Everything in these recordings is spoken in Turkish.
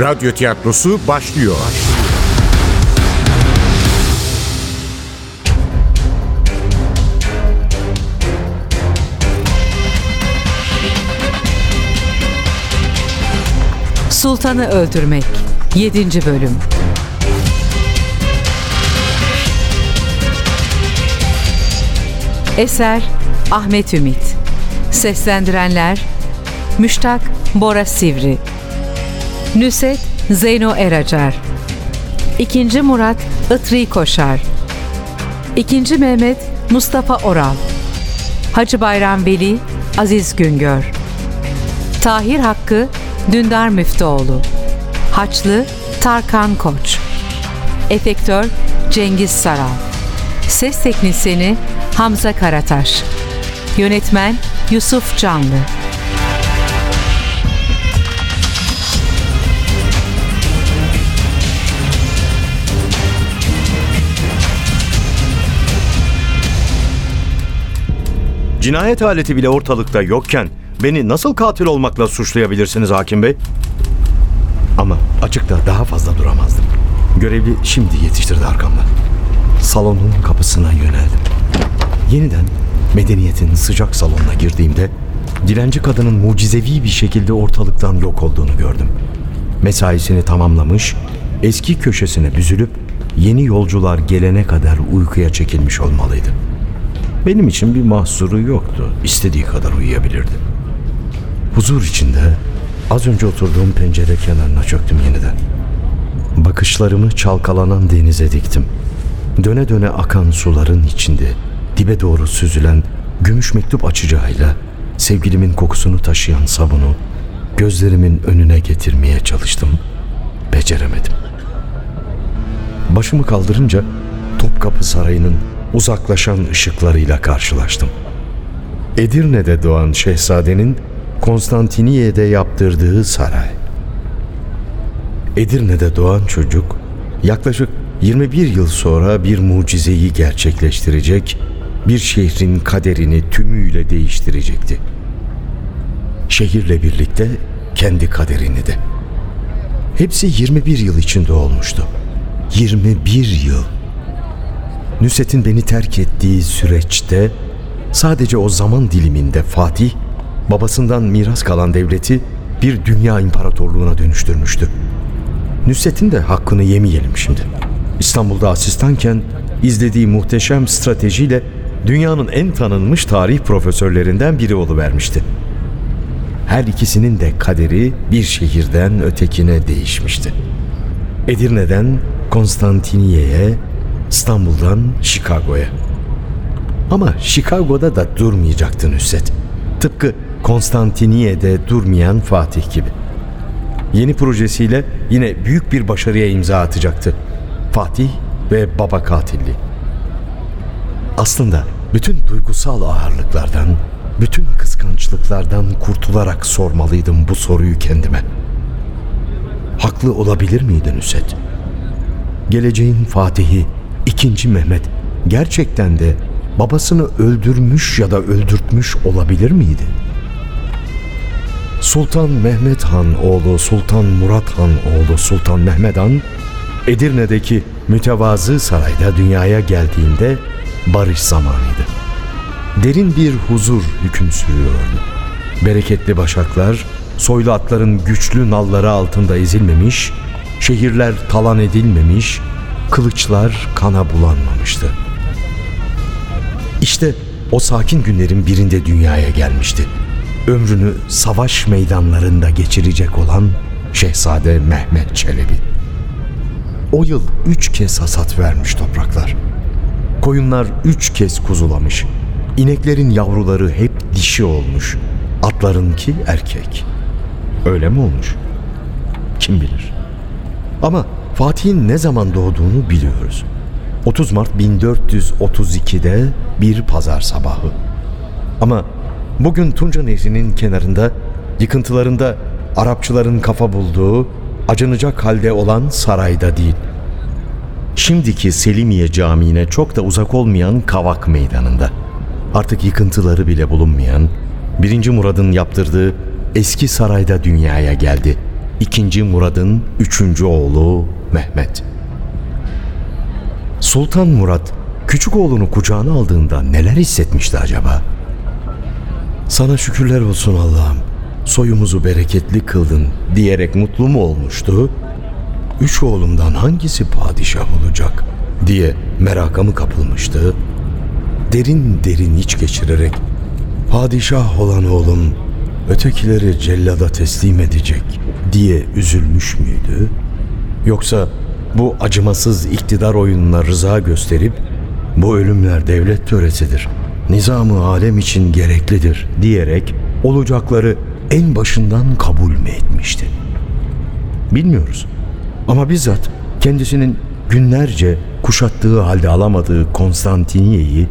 Radyo tiyatrosu başlıyor. Sultanı Öldürmek 7. Bölüm Eser Ahmet Ümit Seslendirenler Müştak Bora Sivri Nüset Zeyno Eracar. İkinci Murat Itri Koşar. İkinci Mehmet Mustafa Oral. Hacı Bayram Veli Aziz Güngör. Tahir Hakkı Dündar Müftüoğlu. Haçlı Tarkan Koç. Efektör Cengiz Saral. Ses Teknisini Hamza Karataş. Yönetmen Yusuf Canlı Cinayet aleti bile ortalıkta yokken beni nasıl katil olmakla suçlayabilirsiniz hakim bey? Ama açıkta daha fazla duramazdım. Görevli şimdi yetiştirdi arkamdan. Salonun kapısına yöneldim. Yeniden medeniyetin sıcak salonuna girdiğimde dilenci kadının mucizevi bir şekilde ortalıktan yok olduğunu gördüm. Mesaisini tamamlamış, eski köşesine büzülüp yeni yolcular gelene kadar uykuya çekilmiş olmalıydı. Benim için bir mahsuru yoktu. İstediği kadar uyuyabilirdi. Huzur içinde az önce oturduğum pencere kenarına çöktüm yeniden. Bakışlarımı çalkalanan denize diktim. Döne döne akan suların içinde dibe doğru süzülen gümüş mektup açacağıyla sevgilimin kokusunu taşıyan sabunu gözlerimin önüne getirmeye çalıştım. Beceremedim. Başımı kaldırınca Topkapı Sarayı'nın uzaklaşan ışıklarıyla karşılaştım. Edirne'de doğan şehzadenin Konstantiniye'de yaptırdığı saray. Edirne'de doğan çocuk yaklaşık 21 yıl sonra bir mucizeyi gerçekleştirecek, bir şehrin kaderini tümüyle değiştirecekti. Şehirle birlikte kendi kaderini de. Hepsi 21 yıl içinde olmuştu. 21 yıl. Nüset'in beni terk ettiği süreçte sadece o zaman diliminde Fatih babasından miras kalan devleti bir dünya imparatorluğuna dönüştürmüştü. Nüset'in de hakkını yemeyelim şimdi. İstanbul'da asistanken izlediği muhteşem stratejiyle dünyanın en tanınmış tarih profesörlerinden biri oluvermişti. Her ikisinin de kaderi bir şehirden ötekine değişmişti. Edirne'den Konstantiniye'ye, İstanbul'dan Chicago'ya. Ama Chicago'da da durmayacaktı Nusret. Tıpkı Konstantiniye'de durmayan Fatih gibi. Yeni projesiyle yine büyük bir başarıya imza atacaktı. Fatih ve baba katilliği. Aslında bütün duygusal ağırlıklardan, bütün kıskançlıklardan kurtularak sormalıydım bu soruyu kendime. Haklı olabilir miydi Nusret? Geleceğin Fatih'i ikinci Mehmet gerçekten de babasını öldürmüş ya da öldürtmüş olabilir miydi? Sultan Mehmet Han oğlu Sultan Murat Han oğlu Sultan Mehmet Han Edirne'deki mütevazı sarayda dünyaya geldiğinde barış zamanıydı. Derin bir huzur hüküm sürüyordu. Bereketli başaklar, soylu atların güçlü nalları altında ezilmemiş, şehirler talan edilmemiş, kılıçlar kana bulanmamıştı. İşte o sakin günlerin birinde dünyaya gelmişti. Ömrünü savaş meydanlarında geçirecek olan Şehzade Mehmet Çelebi. O yıl üç kez hasat vermiş topraklar. Koyunlar üç kez kuzulamış. İneklerin yavruları hep dişi olmuş. Atlarınki erkek. Öyle mi olmuş? Kim bilir. Ama Fatih'in ne zaman doğduğunu biliyoruz. 30 Mart 1432'de bir pazar sabahı. Ama bugün Tunca Nehri'nin kenarında, yıkıntılarında Arapçıların kafa bulduğu, acınacak halde olan sarayda değil. Şimdiki Selimiye Camii'ne çok da uzak olmayan Kavak Meydanı'nda. Artık yıkıntıları bile bulunmayan, 1. Murad'ın yaptırdığı eski sarayda dünyaya geldi. 2. Murad'ın 3. oğlu Mehmet. Sultan Murat küçük oğlunu kucağına aldığında neler hissetmişti acaba? Sana şükürler olsun Allah'ım. Soyumuzu bereketli kıldın diyerek mutlu mu olmuştu? Üç oğlumdan hangisi padişah olacak diye meraka mı kapılmıştı? Derin derin iç geçirerek padişah olan oğlum ötekileri cellada teslim edecek diye üzülmüş müydü? Yoksa bu acımasız iktidar oyununa rıza gösterip bu ölümler devlet töresidir, nizamı alem için gereklidir diyerek olacakları en başından kabul mü etmişti? Bilmiyoruz. Ama bizzat kendisinin günlerce kuşattığı halde alamadığı Konstantiniye'yi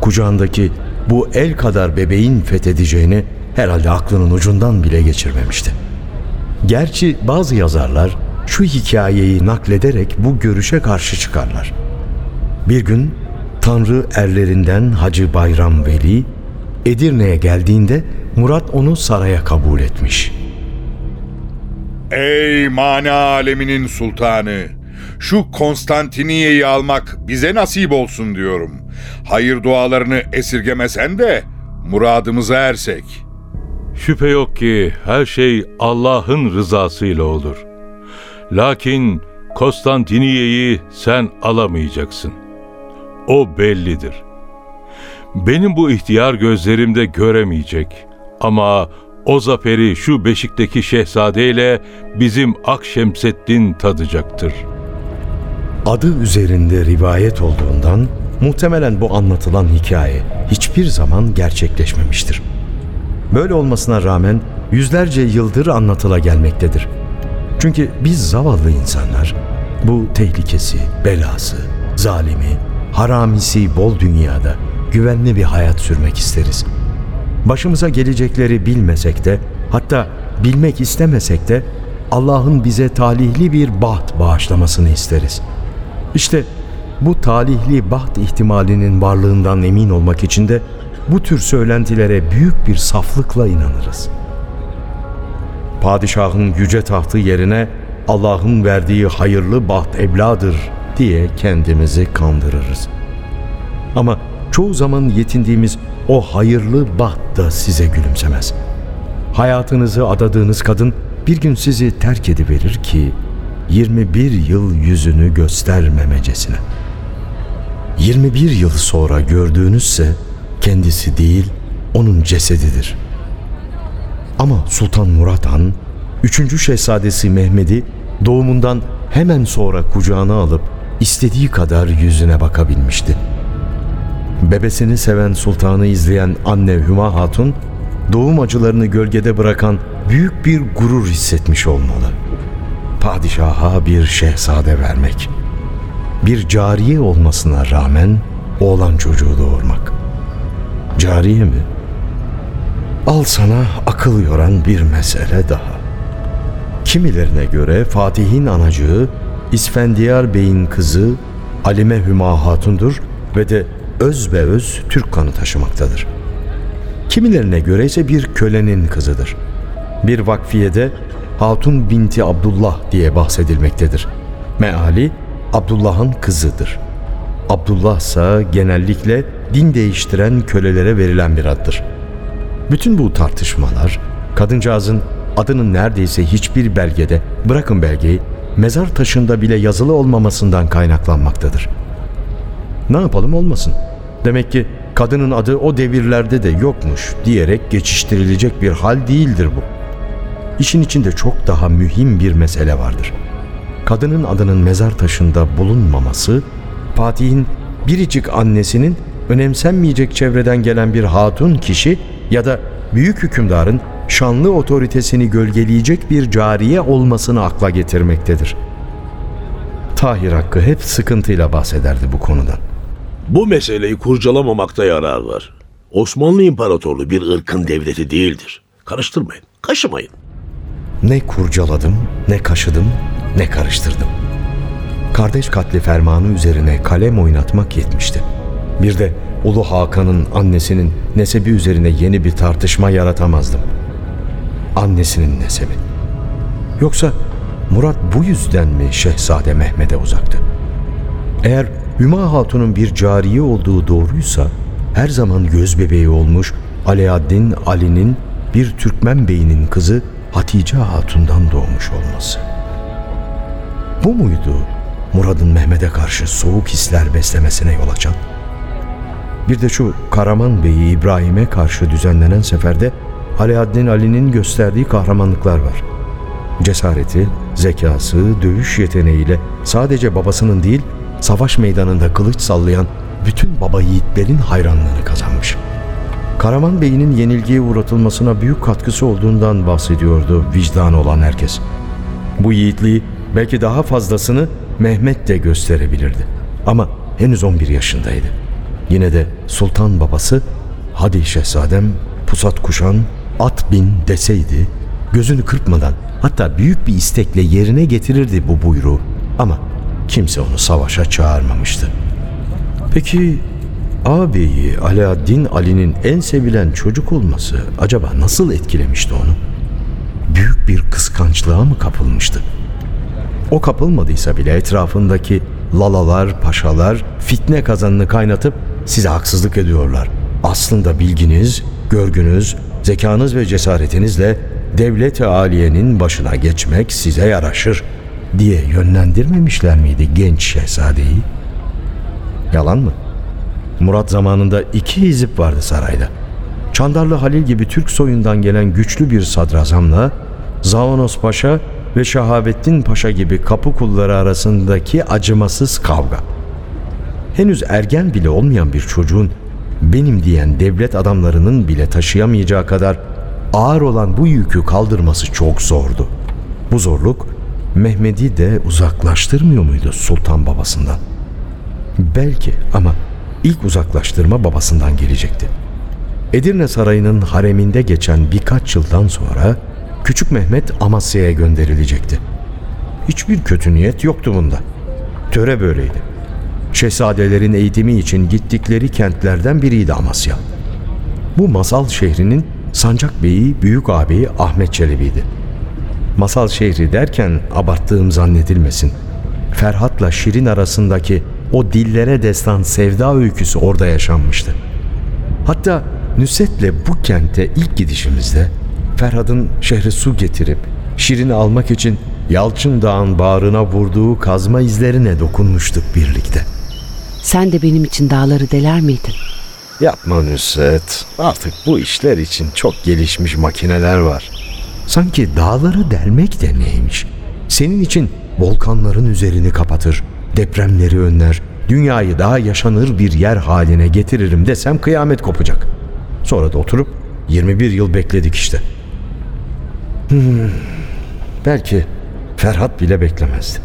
kucağındaki bu el kadar bebeğin fethedeceğini herhalde aklının ucundan bile geçirmemişti. Gerçi bazı yazarlar şu hikayeyi naklederek bu görüşe karşı çıkarlar. Bir gün Tanrı erlerinden Hacı Bayram Veli Edirne'ye geldiğinde Murat onu saraya kabul etmiş. Ey mana aleminin sultanı! Şu Konstantiniye'yi almak bize nasip olsun diyorum. Hayır dualarını esirgemesen de muradımıza ersek. Şüphe yok ki her şey Allah'ın rızasıyla olur. Lakin Konstantiniye'yi sen alamayacaksın. O bellidir. Benim bu ihtiyar gözlerimde göremeyecek. Ama o zaferi şu beşikteki şehzadeyle bizim Akşemseddin tadacaktır. Adı üzerinde rivayet olduğundan muhtemelen bu anlatılan hikaye hiçbir zaman gerçekleşmemiştir. Böyle olmasına rağmen yüzlerce yıldır anlatıla gelmektedir. Çünkü biz zavallı insanlar bu tehlikesi, belası, zalimi, haramisi bol dünyada güvenli bir hayat sürmek isteriz. Başımıza gelecekleri bilmesek de hatta bilmek istemesek de Allah'ın bize talihli bir baht bağışlamasını isteriz. İşte bu talihli baht ihtimalinin varlığından emin olmak için de bu tür söylentilere büyük bir saflıkla inanırız. Padişahın yüce tahtı yerine Allah'ın verdiği hayırlı baht evladır diye kendimizi kandırırız. Ama çoğu zaman yetindiğimiz o hayırlı baht da size gülümsemez. Hayatınızı adadığınız kadın bir gün sizi terk ediverir ki 21 yıl yüzünü göstermemecesine. 21 yıl sonra gördüğünüzse kendisi değil onun cesedidir. Ama Sultan Murat Han 3. şehzadesi Mehmet'i doğumundan hemen sonra kucağına alıp istediği kadar yüzüne bakabilmişti. Bebesini seven sultanı izleyen anne Hüma Hatun doğum acılarını gölgede bırakan büyük bir gurur hissetmiş olmalı. Padişaha bir şehzade vermek. Bir cariye olmasına rağmen oğlan çocuğu doğurmak. Cariye mi? Al sana akıl yoran bir mesele daha. Kimilerine göre Fatih'in anacığı İsfendiyar Bey'in kızı Alime Hüma Hatun'dur ve de öz ve öz Türk kanı taşımaktadır. Kimilerine göre ise bir kölenin kızıdır. Bir vakfiyede Hatun binti Abdullah diye bahsedilmektedir. Meali Abdullah'ın kızıdır. Abdullah ise genellikle din değiştiren kölelere verilen bir addır. Bütün bu tartışmalar kadıncağızın adının neredeyse hiçbir belgede bırakın belgeyi mezar taşında bile yazılı olmamasından kaynaklanmaktadır. Ne yapalım olmasın. Demek ki kadının adı o devirlerde de yokmuş diyerek geçiştirilecek bir hal değildir bu. İşin içinde çok daha mühim bir mesele vardır. Kadının adının mezar taşında bulunmaması, Fatih'in biricik annesinin önemsenmeyecek çevreden gelen bir hatun kişi ya da büyük hükümdarın şanlı otoritesini gölgeleyecek bir cariye olmasını akla getirmektedir. Tahir Hakkı hep sıkıntıyla bahsederdi bu konudan. Bu meseleyi kurcalamamakta yarar var. Osmanlı İmparatorluğu bir ırkın devleti değildir. Karıştırmayın, kaşımayın. Ne kurcaladım, ne kaşıdım, ne karıştırdım. Kardeş katli fermanı üzerine kalem oynatmak yetmişti. Bir de Ulu Hakan'ın annesinin nesebi üzerine yeni bir tartışma yaratamazdım. Annesinin nesebi. Yoksa Murat bu yüzden mi Şehzade Mehmet'e uzaktı? Eğer Hüma Hatun'un bir cariye olduğu doğruysa her zaman göz bebeği olmuş Alaaddin Ali'nin bir Türkmen beyinin kızı Hatice Hatun'dan doğmuş olması. Bu muydu Murad'ın Mehmet'e karşı soğuk hisler beslemesine yol açan? Bir de şu Karaman Bey'i İbrahim'e karşı düzenlenen seferde Alaaddin Ali'nin gösterdiği kahramanlıklar var. Cesareti, zekası, dövüş yeteneğiyle sadece babasının değil, savaş meydanında kılıç sallayan bütün baba yiğitlerin hayranlığını kazanmış. Karaman Bey'in yenilgiye uğratılmasına büyük katkısı olduğundan bahsediyordu vicdan olan herkes. Bu yiğitliği belki daha fazlasını Mehmet de gösterebilirdi. Ama henüz 11 yaşındaydı. Yine de sultan babası hadi şehzadem pusat kuşan at bin deseydi gözünü kırpmadan hatta büyük bir istekle yerine getirirdi bu buyruğu ama kimse onu savaşa çağırmamıştı. Peki ağabeyi Alaaddin Ali'nin en sevilen çocuk olması acaba nasıl etkilemişti onu? Büyük bir kıskançlığa mı kapılmıştı? O kapılmadıysa bile etrafındaki lalalar, paşalar fitne kazanını kaynatıp size haksızlık ediyorlar. Aslında bilginiz, görgünüz, zekanız ve cesaretinizle devlet-i aliyenin başına geçmek size yaraşır diye yönlendirmemişler miydi genç şehzadeyi? Yalan mı? Murat zamanında iki hizip vardı sarayda. Çandarlı Halil gibi Türk soyundan gelen güçlü bir sadrazamla Zavanos Paşa ve Şahabettin Paşa gibi kapı kulları arasındaki acımasız kavga. Henüz ergen bile olmayan bir çocuğun benim diyen devlet adamlarının bile taşıyamayacağı kadar ağır olan bu yükü kaldırması çok zordu. Bu zorluk Mehmet'i de uzaklaştırmıyor muydu sultan babasından? Belki ama ilk uzaklaştırma babasından gelecekti. Edirne Sarayı'nın hareminde geçen birkaç yıldan sonra Küçük Mehmet Amasya'ya gönderilecekti. Hiçbir kötü niyet yoktu bunda. Töre böyleydi. Şehzadelerin eğitimi için gittikleri kentlerden biriydi Amasya. Bu masal şehrinin Sancak Bey'i büyük ağabeyi Ahmet Çelebi'ydi. Masal şehri derken abarttığım zannedilmesin. Ferhat'la Şirin arasındaki o dillere destan sevda öyküsü orada yaşanmıştı. Hatta Nüset'le bu kente ilk gidişimizde Ferhat'ın şehre su getirip Şirin'i almak için Yalçın Dağ'ın bağrına vurduğu kazma izlerine dokunmuştuk birlikte. Sen de benim için dağları deler miydin? Yapma Nüset. Artık bu işler için çok gelişmiş makineler var. Sanki dağları delmek de neymiş? Senin için volkanların üzerini kapatır, depremleri önler, dünyayı daha yaşanır bir yer haline getiririm desem kıyamet kopacak. Sonra da oturup 21 yıl bekledik işte. Hmm, belki Ferhat bile beklemezdi.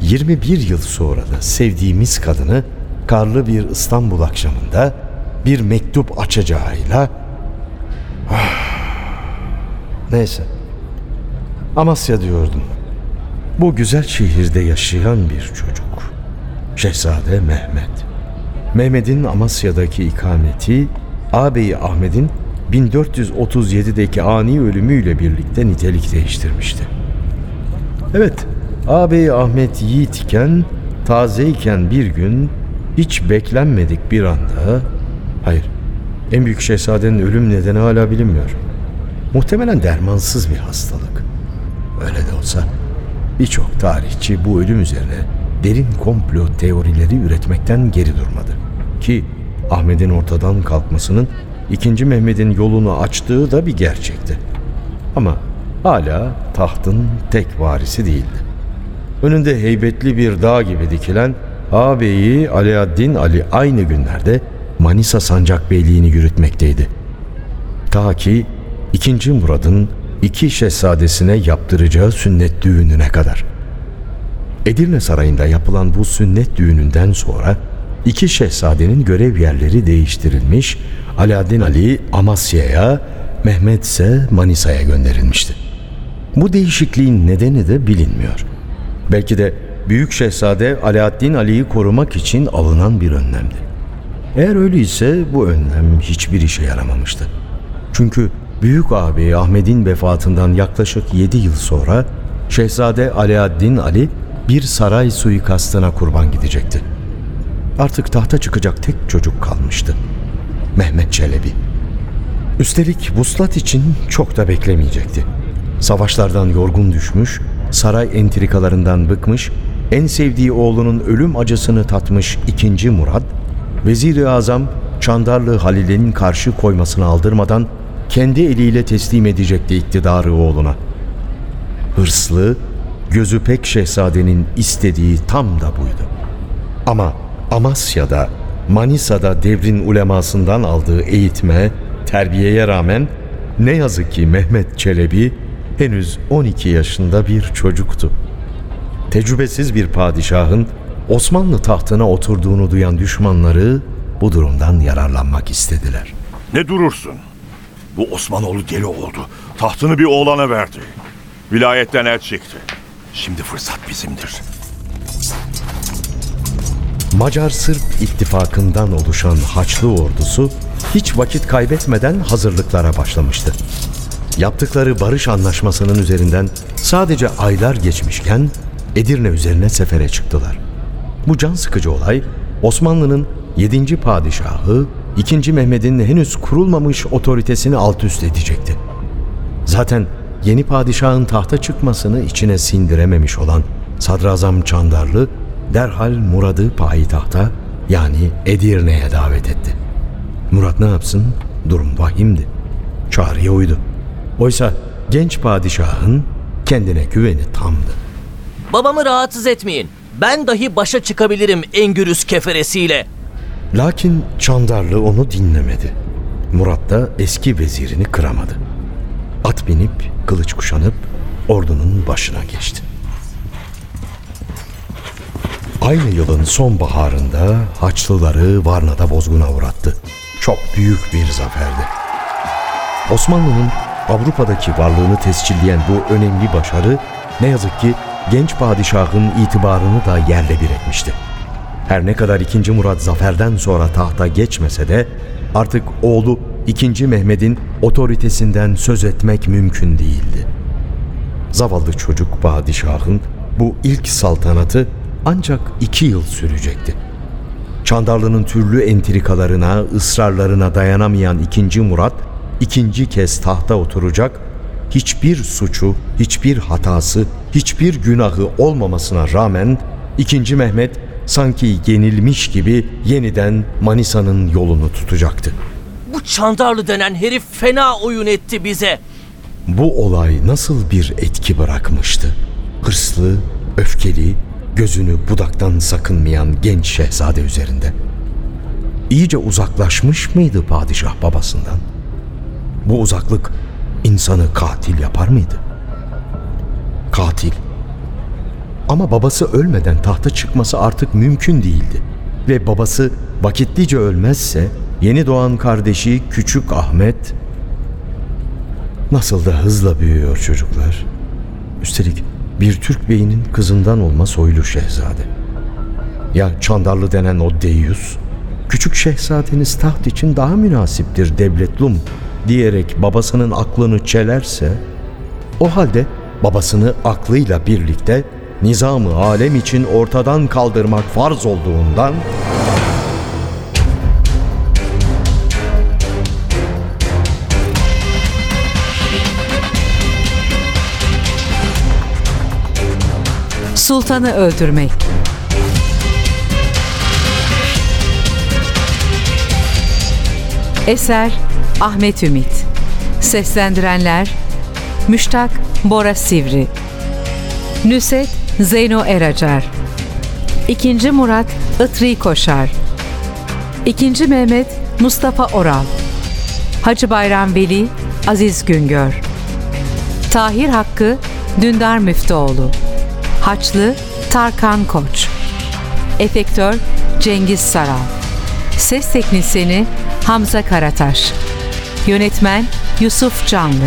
21 yıl sonra da sevdiğimiz kadını karlı bir İstanbul akşamında bir mektup açacağıyla Neyse. Amasya diyordum. Bu güzel şehirde yaşayan bir çocuk. Şehzade Mehmet. Mehmet'in Amasya'daki ikameti ağabeyi Ahmet'in 1437'deki ani ölümüyle birlikte nitelik değiştirmişti. Evet, ağabeyi Ahmet yiğitken, tazeyken bir gün hiç beklenmedik bir anda, hayır, en büyük şehzadenin ölüm nedeni hala bilinmiyor. Muhtemelen dermansız bir hastalık. Öyle de olsa birçok tarihçi bu ölüm üzerine derin komplo teorileri üretmekten geri durmadı. Ki Ahmet'in ortadan kalkmasının ikinci Mehmet'in yolunu açtığı da bir gerçekti. Ama hala tahtın tek varisi değildi. Önünde heybetli bir dağ gibi dikilen ağabeyi Alaaddin Ali aynı günlerde Manisa Sancak Beyliğini yürütmekteydi. Ta ki 2. Murad'ın iki şehzadesine yaptıracağı sünnet düğününe kadar. Edirne Sarayı'nda yapılan bu sünnet düğününden sonra iki şehzadenin görev yerleri değiştirilmiş, Alaaddin Ali Amasya'ya, Mehmet ise Manisa'ya gönderilmişti. Bu değişikliğin nedeni de bilinmiyor. Belki de Büyük Şehzade Alaaddin Ali'yi korumak için alınan bir önlemdi. Eğer öyleyse bu önlem hiçbir işe yaramamıştı. Çünkü Büyük ağabeyi Ahmet'in vefatından yaklaşık 7 yıl sonra Şehzade Alaaddin Ali bir saray suikastına kurban gidecekti. Artık tahta çıkacak tek çocuk kalmıştı. Mehmet Çelebi. Üstelik vuslat için çok da beklemeyecekti. Savaşlardan yorgun düşmüş, saray entrikalarından bıkmış, en sevdiği oğlunun ölüm acısını tatmış 2. Murat, Vezir-i Azam Çandarlı Halil'in karşı koymasını aldırmadan kendi eliyle teslim edecekti iktidarı oğluna. Hırslı, gözü pek şehzadenin istediği tam da buydu. Ama Amasya'da, Manisa'da devrin ulemasından aldığı eğitime, terbiyeye rağmen ne yazık ki Mehmet Çelebi henüz 12 yaşında bir çocuktu. Tecrübesiz bir padişahın Osmanlı tahtına oturduğunu duyan düşmanları bu durumdan yararlanmak istediler. Ne durursun? Bu Osmanoğlu deli oldu. Tahtını bir oğlana verdi. Vilayetten el çekti. Şimdi fırsat bizimdir. Macar-Sırp ittifakından oluşan Haçlı ordusu hiç vakit kaybetmeden hazırlıklara başlamıştı. Yaptıkları barış anlaşmasının üzerinden sadece aylar geçmişken Edirne üzerine sefere çıktılar. Bu can sıkıcı olay Osmanlı'nın 7. padişahı 2. Mehmet'in henüz kurulmamış otoritesini alt üst edecekti. Zaten yeni padişahın tahta çıkmasını içine sindirememiş olan Sadrazam Çandarlı derhal Murad'ı payitahta yani Edirne'ye davet etti. Murat ne yapsın? Durum vahimdi. Çağrıya uydu. Oysa genç padişahın kendine güveni tamdı. Babamı rahatsız etmeyin. Ben dahi başa çıkabilirim Engürüz keferesiyle. Lakin Çandarlı onu dinlemedi. Murat da eski vezirini kıramadı. At binip, kılıç kuşanıp ordunun başına geçti. Aynı yılın sonbaharında Haçlıları Varna'da bozguna uğrattı. Çok büyük bir zaferdi. Osmanlı'nın Avrupa'daki varlığını tescilleyen bu önemli başarı ne yazık ki genç padişahın itibarını da yerle bir etmişti. Her ne kadar 2. Murat zaferden sonra tahta geçmese de artık oğlu 2. Mehmet'in otoritesinden söz etmek mümkün değildi. Zavallı çocuk padişahın bu ilk saltanatı ancak iki yıl sürecekti. Çandarlı'nın türlü entrikalarına, ısrarlarına dayanamayan 2. Murat ikinci kez tahta oturacak, hiçbir suçu, hiçbir hatası, hiçbir günahı olmamasına rağmen 2. Mehmet sanki yenilmiş gibi yeniden Manisa'nın yolunu tutacaktı. Bu Çandarlı denen herif fena oyun etti bize. Bu olay nasıl bir etki bırakmıştı? Hırslı, öfkeli, gözünü budaktan sakınmayan genç şehzade üzerinde. İyice uzaklaşmış mıydı padişah babasından? Bu uzaklık insanı katil yapar mıydı? Katil. Ama babası ölmeden tahta çıkması artık mümkün değildi. Ve babası vakitlice ölmezse yeni doğan kardeşi küçük Ahmet nasıl da hızla büyüyor çocuklar. Üstelik bir Türk beyinin kızından olma soylu şehzade. Ya Çandarlı denen o deyus, küçük şehzadeniz taht için daha münasiptir devletlum diyerek babasının aklını çelerse, o halde babasını aklıyla birlikte nizamı alem için ortadan kaldırmak farz olduğundan Sultanı öldürmek. Eser Ahmet Ümit. Seslendirenler Müştak Bora Sivri. Nüset Zeyno Eracar. İkinci Murat Itri Koşar. İkinci Mehmet Mustafa Oral. Hacı Bayram Veli Aziz Güngör. Tahir Hakkı Dündar Müftüoğlu Haçlı Tarkan Koç. Efektör Cengiz Saral. Ses Teknisini Hamza Karataş. Yönetmen Yusuf Canlı